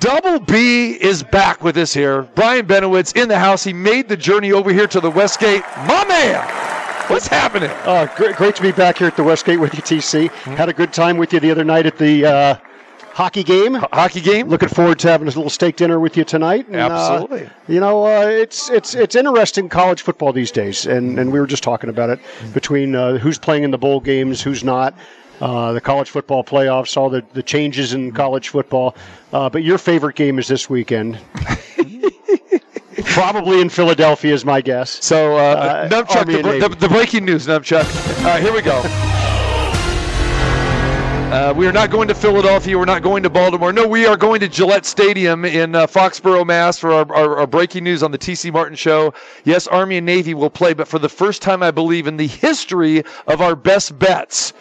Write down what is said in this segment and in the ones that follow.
Double B is back with us here. Brian Benowitz in the house. He made the journey over here to the Westgate. My man, what's happening? Uh, great, great to be back here at the Westgate with you, TC. Mm-hmm. Had a good time with you the other night at the uh, hockey game. H- hockey game. Looking forward to having a little steak dinner with you tonight. And, Absolutely. Uh, you know, uh, it's it's it's interesting college football these days, and and we were just talking about it mm-hmm. between uh, who's playing in the bowl games, who's not uh, the college football playoffs, all the, the changes in college football. Uh, but your favorite game is this weekend. Probably in Philadelphia, is my guess. So, uh, uh Nubchuck, the, the, the, breaking news, Nubchuck. All right, here we go. Uh, we are not going to Philadelphia. We're not going to Baltimore. No, we are going to Gillette Stadium in uh, Foxborough, Mass. for our, our, our, breaking news on the TC Martin Show. Yes, Army and Navy will play, but for the first time, I believe, in the history of our best bets,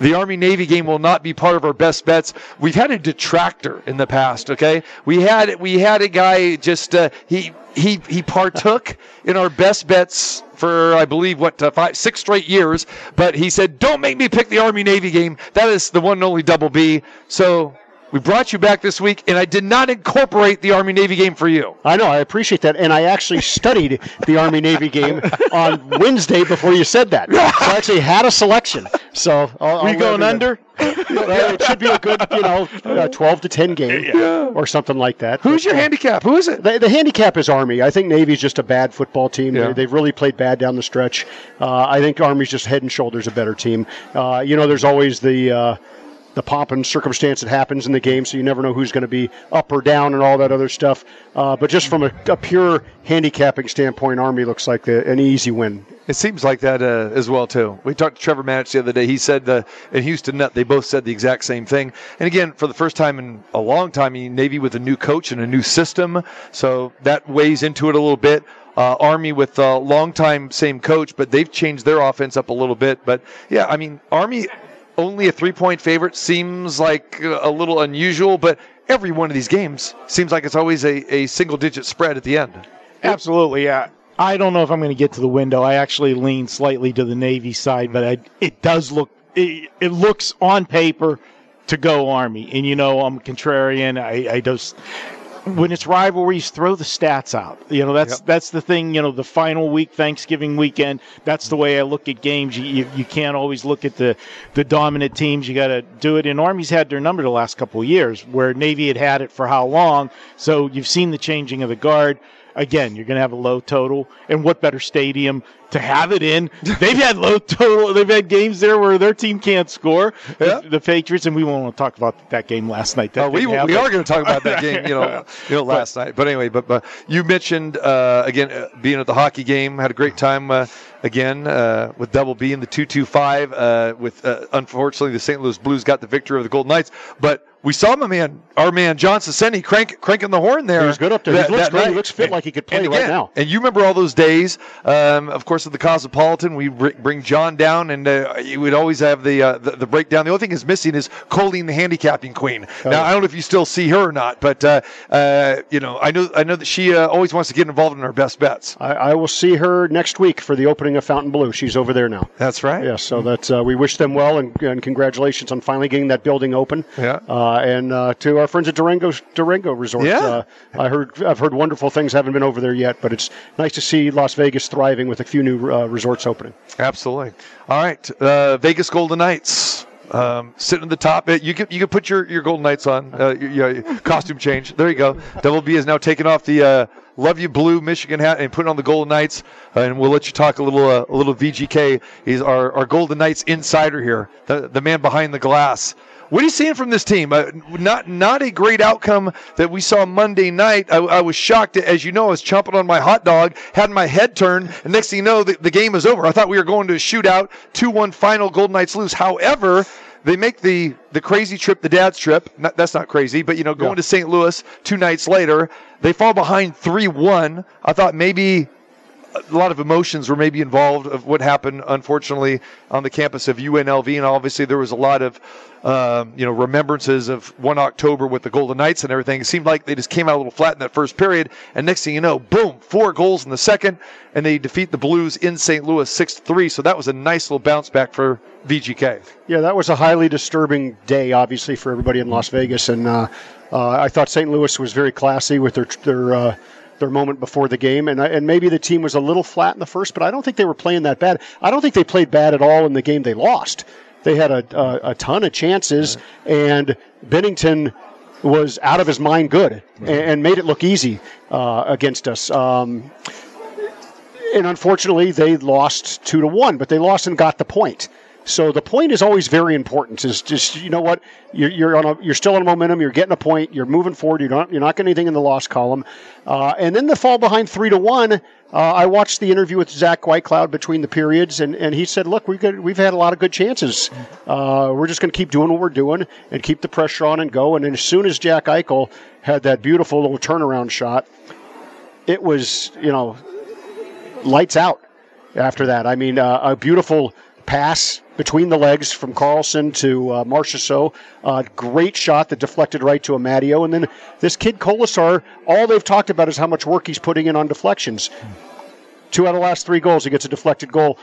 the Army Navy game will not be part of our best bets. We've had a detractor in the past. Okay, we had we had a guy just uh, he he he partook in our best bets for I believe what uh, five six straight years. But he said, "Don't make me pick the Army Navy game. That is the one and only double B." So we brought you back this week, and I did not incorporate the Army Navy game for you. I know, I appreciate that, and I actually studied the Army Navy game on Wednesday before you said that. So I actually had a selection. So I'll, Are you going under? well, it should be a good, you know, uh, 12 to 10 game yeah. or something like that. Who's but, your uh, handicap? Who is it? The, the, handicap is Army. I think Navy's just a bad football team. Yeah. They, have really played bad down the stretch. Uh, I think Army's just head and shoulders a better team. Uh, you know, there's always the uh, the pomp and circumstance that happens in the game, so you never know who's going to be up or down and all that other stuff. Uh, but just from a, a, pure handicapping standpoint, Army looks like the, an easy win. It seems like that uh, as well too. We talked to Trevor Matich the other day. He said uh, in Houston Nutt they both said the exact same thing. And again, for the first time in a long time, Navy with a new coach and a new system, so that weighs into it a little bit. Uh, Army with a long time same coach, but they've changed their offense up a little bit. But yeah, I mean, Army only a three point favorite seems like a little unusual, but every one of these games seems like it's always a, a single digit spread at the end. Absolutely, yeah. I don't know if I'm going to get to the window. I actually lean slightly to the Navy side, but I, it does look it, it, looks on paper to go Army. And you know, I'm contrarian. I, I just when it's rivalries, throw the stats out. You know, that's yep. that's the thing. You know, the final week, Thanksgiving weekend. That's the way I look at games. You, you, you can't always look at the the dominant teams. You got to do it. And Army's had their number the last couple of years, where Navy had had it for how long. So you've seen the changing of the guard again, you're going to have a low total. And what better stadium to have it in? They've had low total. They've had games there where their team can't score. Yeah. The, the, Patriots, and we won't talk about that game last night. That uh, we, we are going to talk about that game, you know, you know last but, night. But anyway, but, but you mentioned uh, again uh, being at the hockey game. Had a great time uh, again uh, with Double B in the two two five. Uh, with unfortunately the St. Louis Blues got the victory over the Golden Knights, but we saw my man, our man John Sasseni, crank, cranking the horn there. He was good up there. That, he, looks great. he looks fit and, like he could play again, right now. And you remember all those days, um, of course, at the Cosmopolitan, we bring John down, and uh, we'd always have the, uh, the, the breakdown. The only thing is missing is Colleen, the handicapping queen. Oh. Now I don't know if you still see her or not, but uh, uh you know, I know I know that she uh, always wants to get involved in our best bets. I, I, will see her next week for the opening of Fontainebleau. She's over there now. That's right. Yes. so that's uh, we wish them well and, and, congratulations on finally getting that building open. Yeah. and to our friends at Durango Durango Resort. Yeah. Uh, I heard I've heard wonderful things. Haven't been over there yet, but it's nice to see Las Vegas thriving with a few new uh, resorts opening. Absolutely. All right, uh, Vegas Golden Knights. Um, sitting at the top, you can you can put your, your Golden Knights on, uh, your, your costume change. There you go. Double B is now taking off the uh, Love You Blue Michigan hat and putting on the Golden Knights. Uh, and we'll let you talk a little uh, a little VGK. He's our, our Golden Knights insider here, the, the man behind the glass. What are you seeing from this team? Uh, not not a great outcome that we saw Monday night. I, I, was shocked. As you know, I was chomping on my hot dog, had my head turned, and next thing you know, the, the game is over. I thought we were going to a shootout, 2 1 final, Golden Knights lose. However, they make the, the crazy trip, the dad's trip. Not, that's not crazy, but, you know, going yeah. to St. Louis two nights later, they fall behind 3 1. I thought maybe a lot of emotions were maybe involved of what happened, unfortunately, on the campus of UNLV, and obviously there was a lot of um, you know, remembrances of one October with the Golden Knights and everything. It seemed like they just came out a little flat in that first period, and next thing you know, boom, four goals in the second, and they defeat the Blues in St. Louis six three. So that was a nice little bounce back for VGK. Yeah, that was a highly disturbing day, obviously, for everybody in Las Vegas, and uh, uh, I thought St. Louis was very classy with their their. Uh, their moment before the game, and and maybe the team was a little flat in the first, but I don't think they were playing that bad. I don't think they played bad at all in the game they lost. They had a, a, a ton of chances, and Binnington was out of his mind good and, and made it look easy uh, against us. Um, and unfortunately, they lost two to one, but they lost and got the point. So the point is always very important. Is just you know what you're, you're on a you're still on momentum. You're getting a point. You're moving forward. You're not you're not getting anything in the loss column. Uh, and then the fall behind three to one. Uh, I watched the interview with Zach Whitecloud between the periods, and, and he said, "Look, we've got, we've had a lot of good chances. Uh, we're just going to keep doing what we're doing and keep the pressure on and go." And then as soon as Jack Eichel had that beautiful little turnaround shot, it was you know lights out. After that, I mean, uh, a beautiful pass between the legs from Karlsson to uh, Marchessault. Uh, great shot that deflected right to Amadio. And then this kid Kolesar, all they've talked about is how much work he's putting in on deflections. Two out of the last three goals, he gets a deflected goal.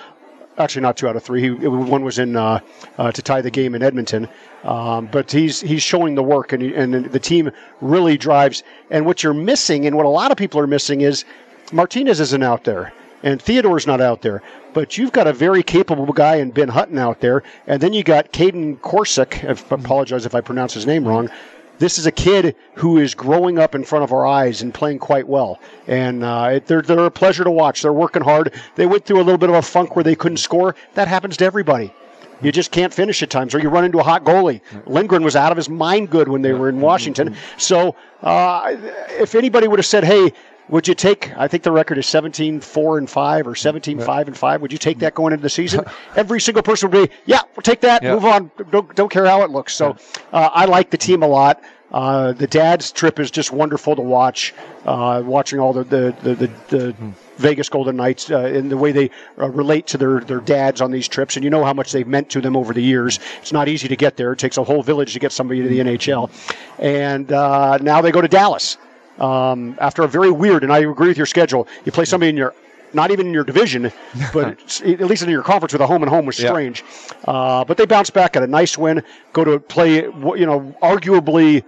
Actually, not two out of three. He, one was in uh, uh, to tie the game in Edmonton, um, but he's he's showing the work, and, and the team really drives. And what you're missing, and what a lot of people are missing, is Martinez isn't out there and Theodore's not out there. But you've got a very capable guy in Ben Hutton out there, and then you got Kaedan Korczak. I apologize if I pronounce his name wrong. This is a kid who is growing up in front of our eyes and playing quite well. And uh, they're, they're a pleasure to watch. They're working hard. They went through a little bit of a funk where they couldn't score. That happens to everybody. You just can't finish at times, or you run into a hot goalie. Lindgren was out of his mind good when they were in Washington. So, uh, if anybody would have said, "Hey, would you take? I think the record is 17 4 and 5 or 17 5 and 5. Would you take that going into the season? Every single person would be, yeah, we'll take that. Yeah. Move on. Don't, don't care how it looks. So uh, I like the team a lot. Uh, the dad's trip is just wonderful to watch. Uh, watching all the the the, the, the hmm. Vegas Golden Knights uh, in the way they uh, relate to their their dads on these trips, and you know how much they've meant to them over the years. It's not easy to get there. It takes a whole village to get somebody to the NHL, and uh, now they go to Dallas um, after a very weird, and I agree with your schedule. You play somebody in your not even in your division, but at least in your conference with a home and home was strange. Yeah. Uh, but they bounced back at a nice win. Go to play, you know, arguably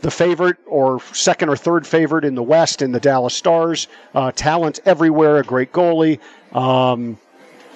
the favorite or second or third favorite in the West in the Dallas Stars. Uh, talent everywhere, a great goalie. Um,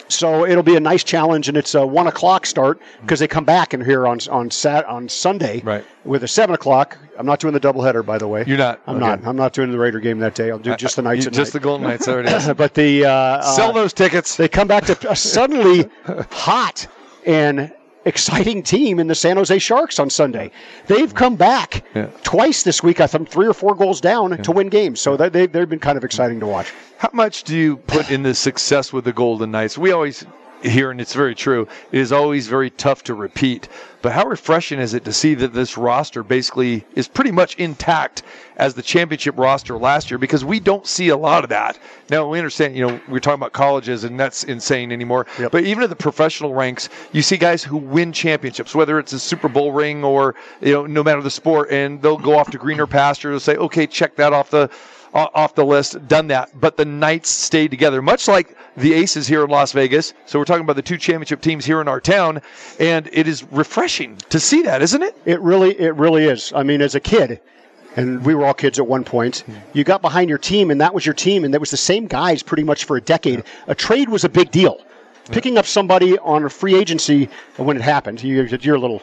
so it'll be a nice challenge, and it's a one o'clock start because they come back in here on on sat on Sunday right. with a seven o'clock. I'm not doing the doubleheader, by the way. You're not. I'm okay. not. I'm not doing the Raider game that day. I'll do just the Knights. just night. the Golden Knights. There it is. but the uh, sell those tickets. They come back to suddenly hot and exciting team in the San Jose Sharks on Sunday. They've come back yeah. twice this week. I think three or four goals down yeah. to win games. So they, they've been kind of exciting to watch. How much do you put in the success with the Golden Knights? We always hear, and it's very true, it is always very tough to repeat. But how refreshing is it to see that this roster basically is pretty much intact as the championship roster last year? Because we don't see a lot of that. Now we understand, you know, we're talking about colleges, and that's insane anymore. Yep. But even at the professional ranks, you see guys who win championships, whether it's a Super Bowl ring or you know, no matter the sport, and they'll go off to greener pastures say, okay, check that off the off the list, done that. But the Knights stayed together, much like the Aces here in Las Vegas. So we're talking about the two championship teams here in our town, and it is refreshing to see that, isn't it? It really, it really is. I mean, as a kid, and we were all kids at one point. You got behind your team, and that was your team, and that was the same guys pretty much for a decade. A trade was a big deal. Picking up somebody on a free agency when it happened, you're, you're a little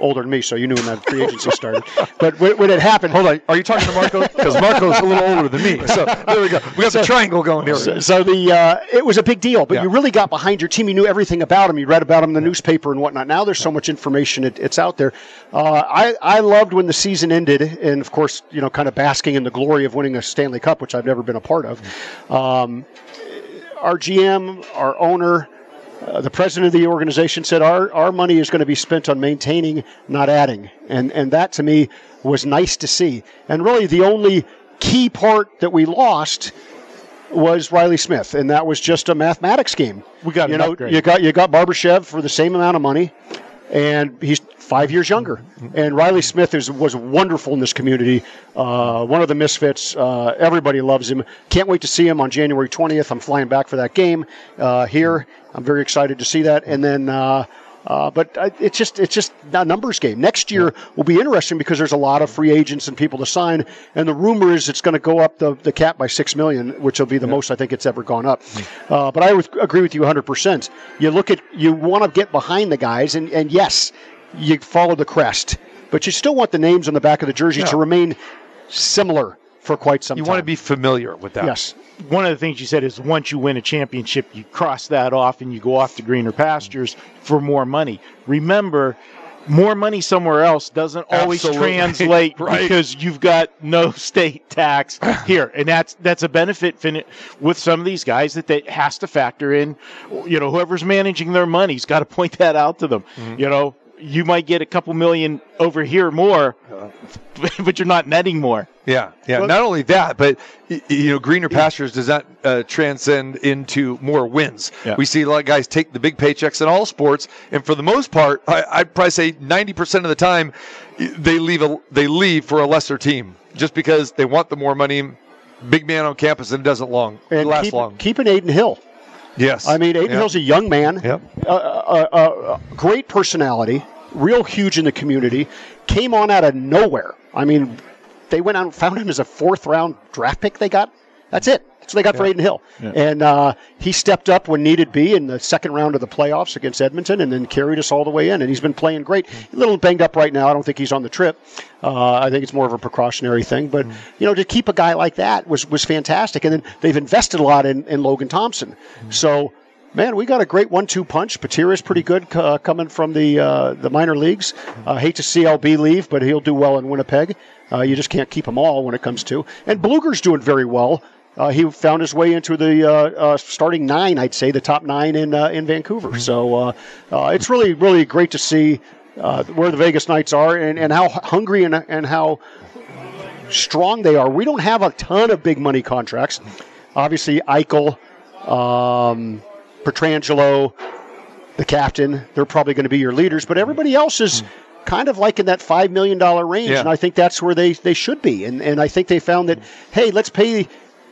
older than me, so you knew when that free agency started. But when, when, it happened, hold on, are you talking to Marco? Because Marco's a little older than me. So there we go. We got so, the triangle going here. So, so the uh, it was a big deal, but yeah. you really got behind your team. You knew everything about them. You read about them in the newspaper and whatnot. Now there's so much information; it, it's out there. Uh, I I loved when the season ended, and of course, you know, kind of basking in the glory of winning a Stanley Cup, which I've never been a part of. Um, our GM, our owner uh, the president of the organization said our, our money is going to be spent on maintaining, not adding. And, and that to me was nice to see. And really the only key part that we lost was Reilly Smith, and that was just a mathematics game. We got you know upgrade. you got you got Barbashev for the same amount of money, and he's five years younger. And Reilly Smith is was wonderful in this community. Uh, one of the misfits. Uh, everybody loves him. Can't wait to see him on January 20th. I'm flying back for that game uh, here. I'm very excited to see that. And then. Uh, but I- it's just it's just a numbers game. Next year will be interesting because there's a lot of free agents and people to sign, and the rumor is it's going to go up the, the cap by six million, which will be the most I think it's ever gone up. Uh, but I would agree with you 100. percent You look at you want to get behind the guys, and, and yes, you follow the crest, but you still want the names on the back of the jersey to remain similar for quite some You time. want to be familiar with that. yes. one of the things you said is once you win a championship, you cross that off and you go off to greener pastures for more money. Remember, more money somewhere else doesn't always Absolutely. translate Right. because you've got no state tax here, and that's that's a benefit fin- with some of these guys that that has to factor in. You know, whoever's managing their money's got to point that out to them. Mm-hmm. You know, you might get a couple million over here more, but you're not netting more. Yeah, yeah. Not only that, but you know, greener pastures does not uh, transcend into more wins. Yeah. We see a lot of guys take the big paychecks in all sports, and for the most part, I, I'd probably say ninety percent of the time, they leave a they leave for a lesser team just because they want the more money. Big man on campus, and it doesn't long And last keep, long. keeping Adin Hill. Yes, I mean, Adin Yeah. Hill's a young man, Yep. uh, uh, uh, great personality, real huge in the community. Came on out of nowhere. I mean, they went out and found him as a fourth round draft pick. They got that's it. That's what they got for Adin Hill, and uh, he stepped up when needed be in the second round of the playoffs against Edmonton, and then carried us all the way in. And he's been playing great. A little banged up right now. I don't think he's on the trip. Uh, I think it's more of a precautionary thing. But you know, to keep a guy like that was was fantastic. And then they've invested a lot in, in Logan Thompson. So Man, we got a great one-two punch. Patera's pretty good uh, coming from the uh, the minor leagues. Uh, hate to see LB leave, but he'll do well in Winnipeg. Uh, you just can't keep them all when it comes to. And Blueger's doing very well. Uh, he found his way into the uh, starting nine, I'd say, the top nine in in Vancouver. So it's really really great to see where the Vegas Knights are and, and how hungry and, and how strong they are. We don't have a ton of big money contracts. Obviously, Eichel, um, Pietrangelo, the captain, they're probably going to be your leaders, but everybody else is kind of like in that $5 million range, Yeah. and I think that's where they, they should be. And, and I think they found that, hey, let's pay,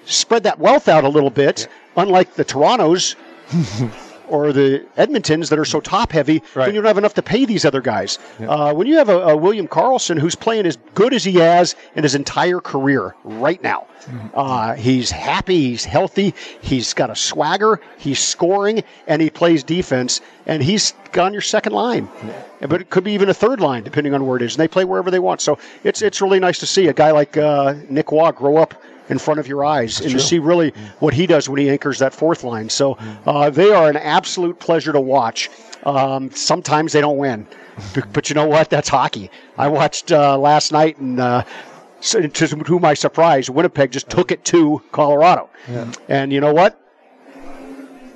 spread that wealth out a little bit, unlike the Torontos. or the Edmontons that are so top heavy, Right. then you don't have enough to pay these other guys. Uh, when you have a, a William Karlsson who's playing as good as he has in his entire career right now, uh, he's happy, he's healthy, he's got a swagger, he's scoring, and he plays defense, and he's on your second line. But it could be even a third line, depending on where it is. And they play wherever they want. So it's it's really nice to see a guy like uh, Nick Roy grow up in front of your eyes and to see really what he does when he anchors that fourth line. So uh, they are an absolute pleasure to watch. Um, sometimes they don't win, but, but you know what? That's hockey. I watched uh, last night, and uh, so- to, to my surprise, Winnipeg just took it to Colorado. And you know what?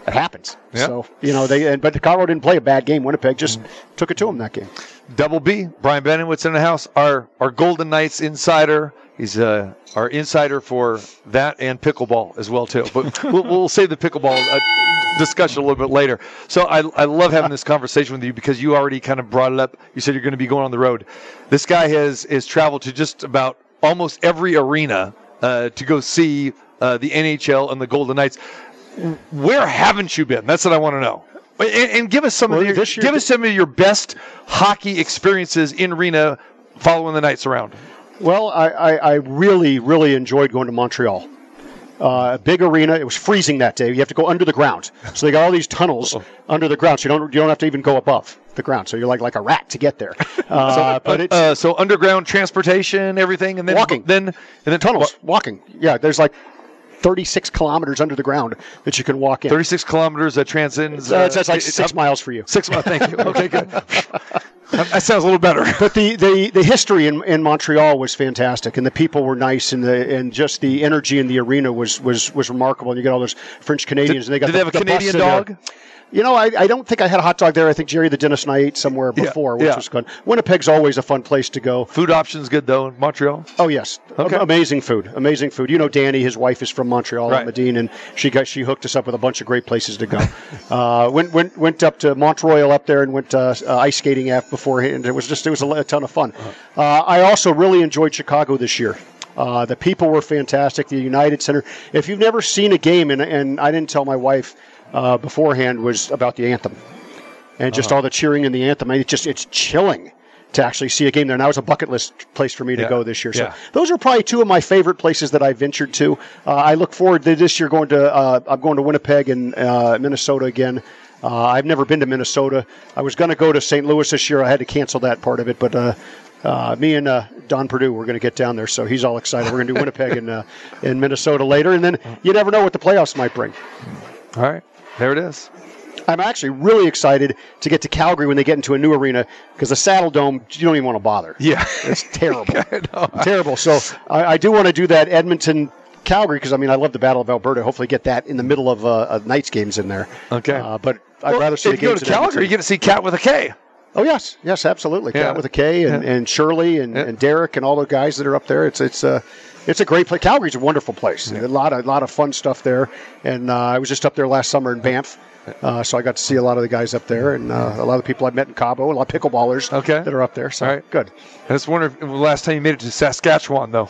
It happens. Yeah. So you know they, and- but Colorado didn't play a bad game. Winnipeg just took it to them that game. Double B, Brian Benowitz in the house, our our Golden Knights insider. He's uh, our insider for that and pickleball as well too. But we'll, we'll save the pickleball uh, discussion a little bit later. So I, I love having this conversation with you because you already kind of brought it up. You said you're going to be going on the road. This guy has has traveled to just about almost every arena uh, to go see uh, the NHL and the Golden Knights. Where haven't you been? That's what I want to know. And, and give us some Well, of your, give us some of your best hockey experiences in arena following the Knights around. Well, I, I, I really, really enjoyed going to Montreal. Uh, big arena. It was freezing that day. You have to go under the ground. So they got all these tunnels under the ground. So you don't you don't have to even go above the ground. So you're like like a rat to get there. Uh, but it's uh, so underground transportation, everything, and then Walking. then and then tunnels, walking. Yeah, there's like 36 kilometers under the ground that you can walk in. 36 kilometers that transcends. Uh, that's, that's like it- six it- miles for you. Six miles. Thank you. Okay, good. that sounds a little better. But the, the, the history in, in Montreal was fantastic, and the people were nice, and the and just the energy in the arena was was, was remarkable. And you get all those French Canadians, and they got Did the, they have a the Canadian dog? You know, I, I don't think I had a hot dog there. I think Jerry the dentist and I ate somewhere before, which yeah. was good. Winnipeg's always a fun place to go. Food options good though in Montreal. Oh yes, Okay. Am- amazing food, amazing food. You know, Danny, his wife is from Montreal, Right. Medine, and she got she hooked us up with a bunch of great places to go. uh, went went went up to Mont Royal up there and went uh, uh, ice skating after beforehand. It was just it was a, a ton of fun. Uh, I also really enjoyed Chicago this year. Uh, the people were fantastic. The United Center. If you've never seen a game, and, and I didn't tell my wife uh, beforehand, was about the anthem and just all the cheering in the anthem. It's just it's chilling to actually see a game there. Now it's a bucket list place for me to Yeah. go this year. So Yeah. those are probably two of my favorite places that I ventured to. Uh, I look forward to this year going to. Uh, I'm going to Winnipeg and uh, Minnesota again. Uh, I've never been to Minnesota. I was going to go to St. Louis this year. I had to cancel that part of it, but. Uh, uh, me and uh, Don Purdue, we're going to get down there, so he's all excited. We're going to do Winnipeg and uh, in Minnesota later, and then you never know what the playoffs might bring. All right, there it is. I'm actually really excited to get to Calgary when they get into a new arena because the Saddledome, you don't even want to bother. Yeah, It's terrible. Terrible. So I, I do want to do that Edmonton. Calgary, because I mean, I love the Battle of Alberta. Hopefully, get that in the middle of uh, Knights games in there. Okay. uh, but I'd Well, rather see the if you go to Calgary, you get to see Cat with a K. Oh yes, yes, absolutely. Yeah. Cat with a K and, and Shirley and, and Derek and all the guys that are up there. It's it's uh, it's a great place. Calgary's a wonderful place. A lot of a lot of fun stuff there. And uh, I was just up there last summer in Banff. Uh, so I got to see a lot of the guys up there, and uh, a lot of the people I've met in Cabo, a lot of pickleballers Okay. that are up there. So All right. good. I just wonder if the last time you made it to Saskatchewan, though.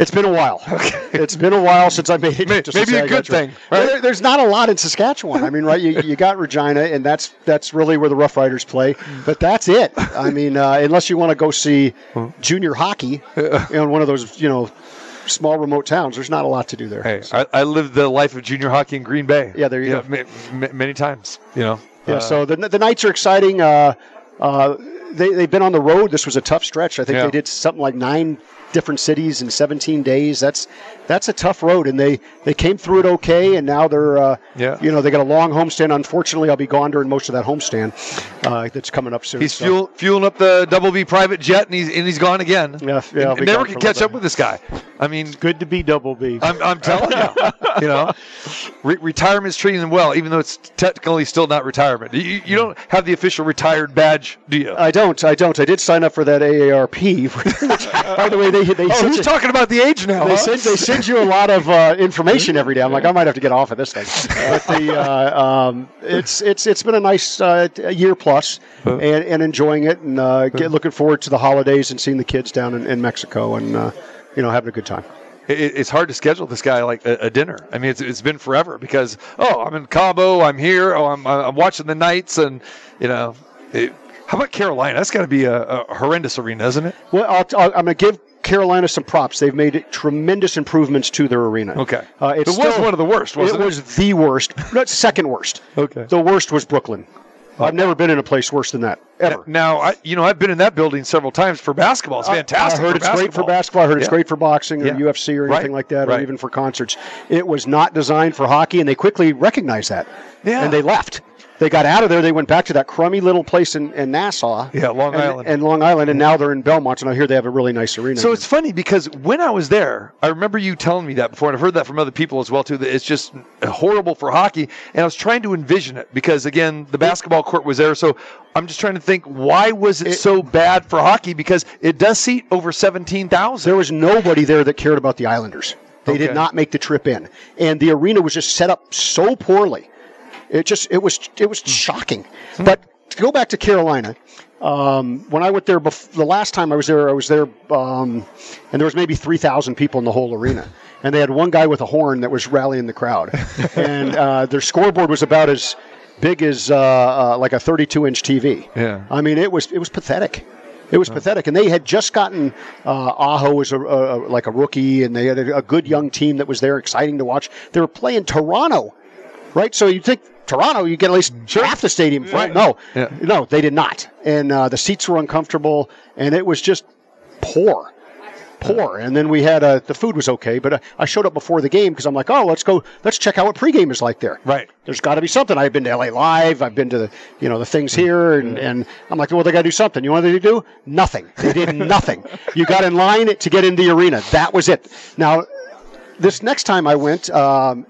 It's been a while. Okay. It's been a while since I made it. May- to maybe a good thing, right? There- there's not a lot in Saskatchewan. I mean, right? You, you got Regina, and that's that's really where the Rough Riders play. But that's it. I mean, uh, unless you want to go see junior hockey in one of those, you know, small remote towns, there's not a lot to do there. Hey, I, I lived the life of junior hockey in Green Bay. Yeah, there you know, go. ma- ma- many times, you know. Yeah, Uh, so the, the Knights are exciting. Uh, uh, they, they've been on the road. This was a tough stretch. I think Yeah. they did something like nine different cities in 17 days. That's that's a tough road, and they, they came through it okay. And now they're uh, Yeah. you know they got a long homestand. Unfortunately, I'll be gone during most of that homestand uh, that's coming up soon. he's So, fuel, fueling up the double B private jet, and he's and he's gone again. Yeah, yeah, I'll And never can catch up with this guy. I mean, Good to be double B. I'm, I'm telling you, you know, re- retirement's treating them well, even though it's technically still not retirement. You, you don't have the official retired badge, do you? I don't. I don't. I did sign up for that AARP. by the way, they they oh, sent who's you- talking about the age now? They huh? send they send you a lot of uh, information every day. I'm like, I might have to get off of this thing. But the uh, um, it's it's it's been a nice uh, a year plus, and, and enjoying it, and uh, get, looking forward to the holidays and seeing the kids down in, in Mexico, and uh, you know having a good time. it's hard to schedule this guy like a, a dinner. I mean, it's, it's been forever because oh, I'm in Cabo, I'm here, oh, I'm I'm watching the Knights, and you know, it, how about Carolina? That's got to be a, a horrendous arena, isn't it? Well, I'll, I'll, I'm going to give Carolina some props. They've made tremendous improvements to their arena. Okay, uh, it it's was still- one of the worst, wasn't it it? was the worst. No, it's second worst. Okay. The worst was Brooklyn. I've never been in a place worse than that ever. Now, I, you know, I've been in that building several times for basketball. It's fantastic. I heard for it's great for basketball. basketball. I heard it's great for boxing or Yeah. UFC or Right. anything like that, Right. or even for concerts. It was not designed for hockey, and they quickly recognized that. Yeah. And they left. They got out of there. They went back to that crummy little place in, in Nassau. Yeah, Long and, Island. And Long Island, and now they're in Belmont, and I hear they have a really nice arena. So it's funny because when I was there, I remember you telling me that before, and I've heard that from other people as well too. That it's just horrible for hockey, and I was trying to envision it because again, the basketball court was there. So I'm just trying to think, why was it, so bad for hockey? Because it does seat over seventeen thousand. there was nobody there that cared about the Islanders. They Okay. did not make the trip in, and the arena was just set up so poorly. It just it was it was shocking. But to go back to Carolina, um, when I went there, bef- the last time I was there, I was there, um, and there was maybe three thousand people in the whole arena, and they had one guy with a horn that was rallying the crowd, and uh, their scoreboard was about as big as uh, uh, like a 32 inch TV. Yeah. I mean it was it was pathetic. It was pathetic, and they had just gotten uh, Aho as a, a, a- like a rookie, and they had a, a good young team that was there, exciting to watch. They were playing Toronto, right? So you think Toronto, you get at least half the stadium full. Right. No, Yeah. no, they did not, and uh, the seats were uncomfortable, and it was just poor. Poor, and then we had uh, the food was okay, but uh, I showed up before the game because I'm like, oh, let's go, let's check out what pregame is like there. Right. There's got to be something. I've been to LA Live. I've been to the, you know, the things here, and, and I'm like, well, they got to do something. You know what they do? Nothing. They did nothing. You got in line to get in the arena. That was it. Now, this next time I went, um,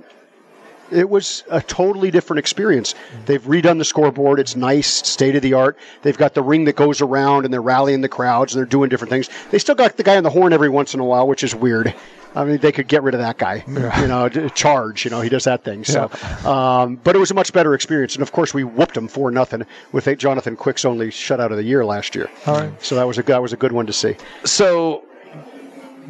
it was a totally different experience. They've redone the scoreboard. It's nice, state of the art. They've got the ring that goes around and they're rallying the crowds and they're doing different things. They still got the guy on the horn every once in a while, which is weird. I mean, they could get rid of that guy. You know, charge. You know, he does that thing. So, yeah. um, but it was a much better experience, and of course, we whooped him for nothing with Jonathan Quick's only shutout of the year last year. All right. So that was a that was a good one to see. So,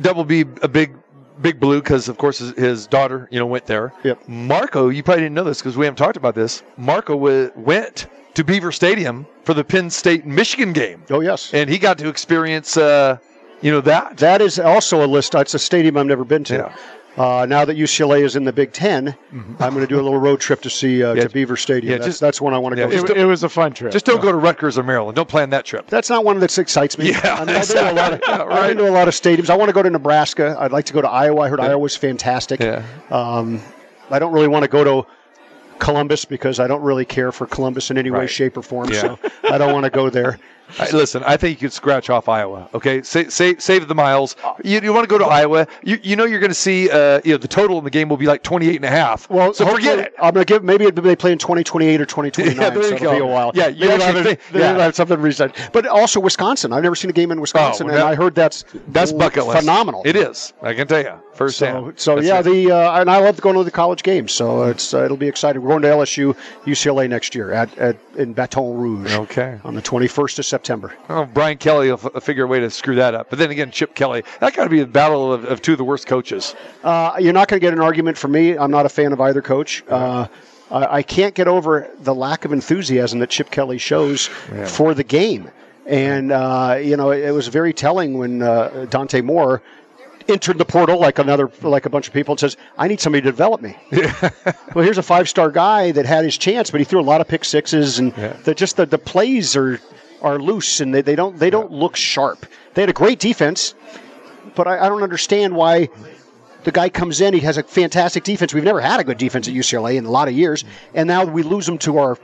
Double B, a big Big Blue because, of course, his, his, daughter, you know, went there. Yep. Marco, you probably didn't know this because we haven't talked about this. Marco w- went to Beaver Stadium for the Penn State Michigan game. Oh yes, and he got to experience, uh, you know, that. That is also a list. It's a stadium I've never been to. Yeah. Uh, now that UCLA is in the Big 10 mm-hmm. I'm going to do a little road trip to see uh, yeah, to Beaver Stadium. Yeah, that's, just, that's one I want to yeah, go. It, it, was a fun trip. Just don't yeah. go to Rutgers or Maryland. Don't plan that trip. That's not one that excites me. Yeah, I mean, I've, been to a lot of, right. I've been to a lot of stadiums. I want to go to Nebraska. I'd like to go to Iowa. I heard Iowa's fantastic. Yeah. Um, I don't really want to go to Columbus because I don't really care for Columbus in any right. way, shape, or form. So I don't want to go there. I, listen, I think you could scratch off Iowa. Okay, save save, save the miles. You, you want to go to Iowa? You, you know you're going to see uh, you know the total in the game will be like 28 and a half. Well, so forget it. I'm going to give maybe they play in 2028 or 2029. Yeah, there so you go. Be a while. Yeah, you actually think, yeah. have something recent. But also Wisconsin. I've never seen a game in Wisconsin, oh, well, that, and I heard that's that's bucket list. Phenomenal. It is. I can tell you firsthand. So, so yeah, the uh, and I love going to the college games. So it's uh, it'll be exciting. We're going to LSU, UCLA next year at, at in Baton Rouge. Okay. On the 21st of September. Oh, Brian Kelly will f- figure a way to screw that up. But then again, Chip Kelly, that got to be a battle of, of, two of the worst coaches. Uh, you're not going to get an argument from me. I'm not a fan of either coach. Uh, I can't get over the lack of enthusiasm that Chip Kelly shows yeah. for the game. And, uh, you know, it, it, was very telling when uh, Dante Moore entered the portal like another like a bunch of people and says, "I need somebody to develop me." well, here's a five star guy that had his chance, but he threw a lot of pick sixes, and yeah. the, just the, the plays are are loose and they, they don't they don't look sharp. They had a great defense, but I, I don't understand why the guy comes in. He has a fantastic defense. We've never had a good defense at UCLA in a lot of years, and now we lose him to our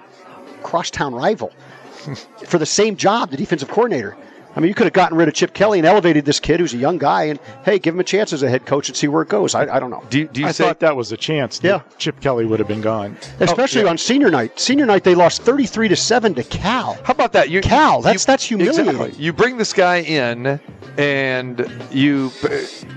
crosstown rival for the same job, the defensive coordinator. I mean, you could have gotten rid of Chip Kelly and elevated this kid who's a young guy, and hey, give him a chance as a head coach and see where it goes. I, I don't know. Do, do you I say, thought that was a chance. Yeah, Chip Kelly would have been gone, especially oh, yeah. on senior night. Senior night, they lost thirty-three to seven to Cal. How about that? You, Cal. That's you, that's humiliating. Exactly. You bring this guy in, and you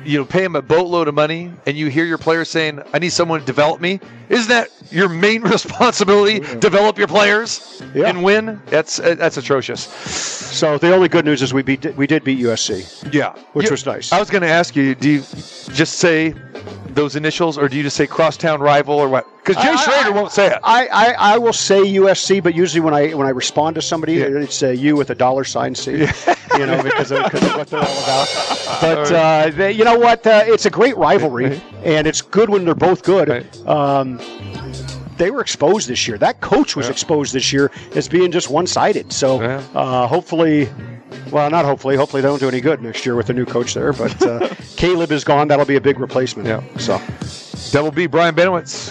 you know pay him a boatload of money, and you hear your players saying, "I need someone to develop me." Isn't that your main responsibility? Yeah. Develop your players yeah. and win. That's that's atrocious. So the only good news is we beat we did beat USC. Yeah, which you, was nice. I was going to ask you, do you just say those initials, or do you just say crosstown rival, or what? Because Jay I, Schroeder I, won't say it. I, I, I will say USC, but usually when I when I respond to somebody, yeah. it's a U with a dollar sign C. Yeah. You know, because of, because of what they're all about. But uh, they, you know what? Uh, it's a great rivalry, and it's good when they're both good. Right. Um, they were exposed this year. That coach was yeah. exposed this year as being just one sided. So yeah. uh, hopefully, well, not hopefully, hopefully they don't do any good next year with the new coach there. But uh, Caleb is gone. That'll be a big replacement. Yeah. So, Double B, Brian Benowitz.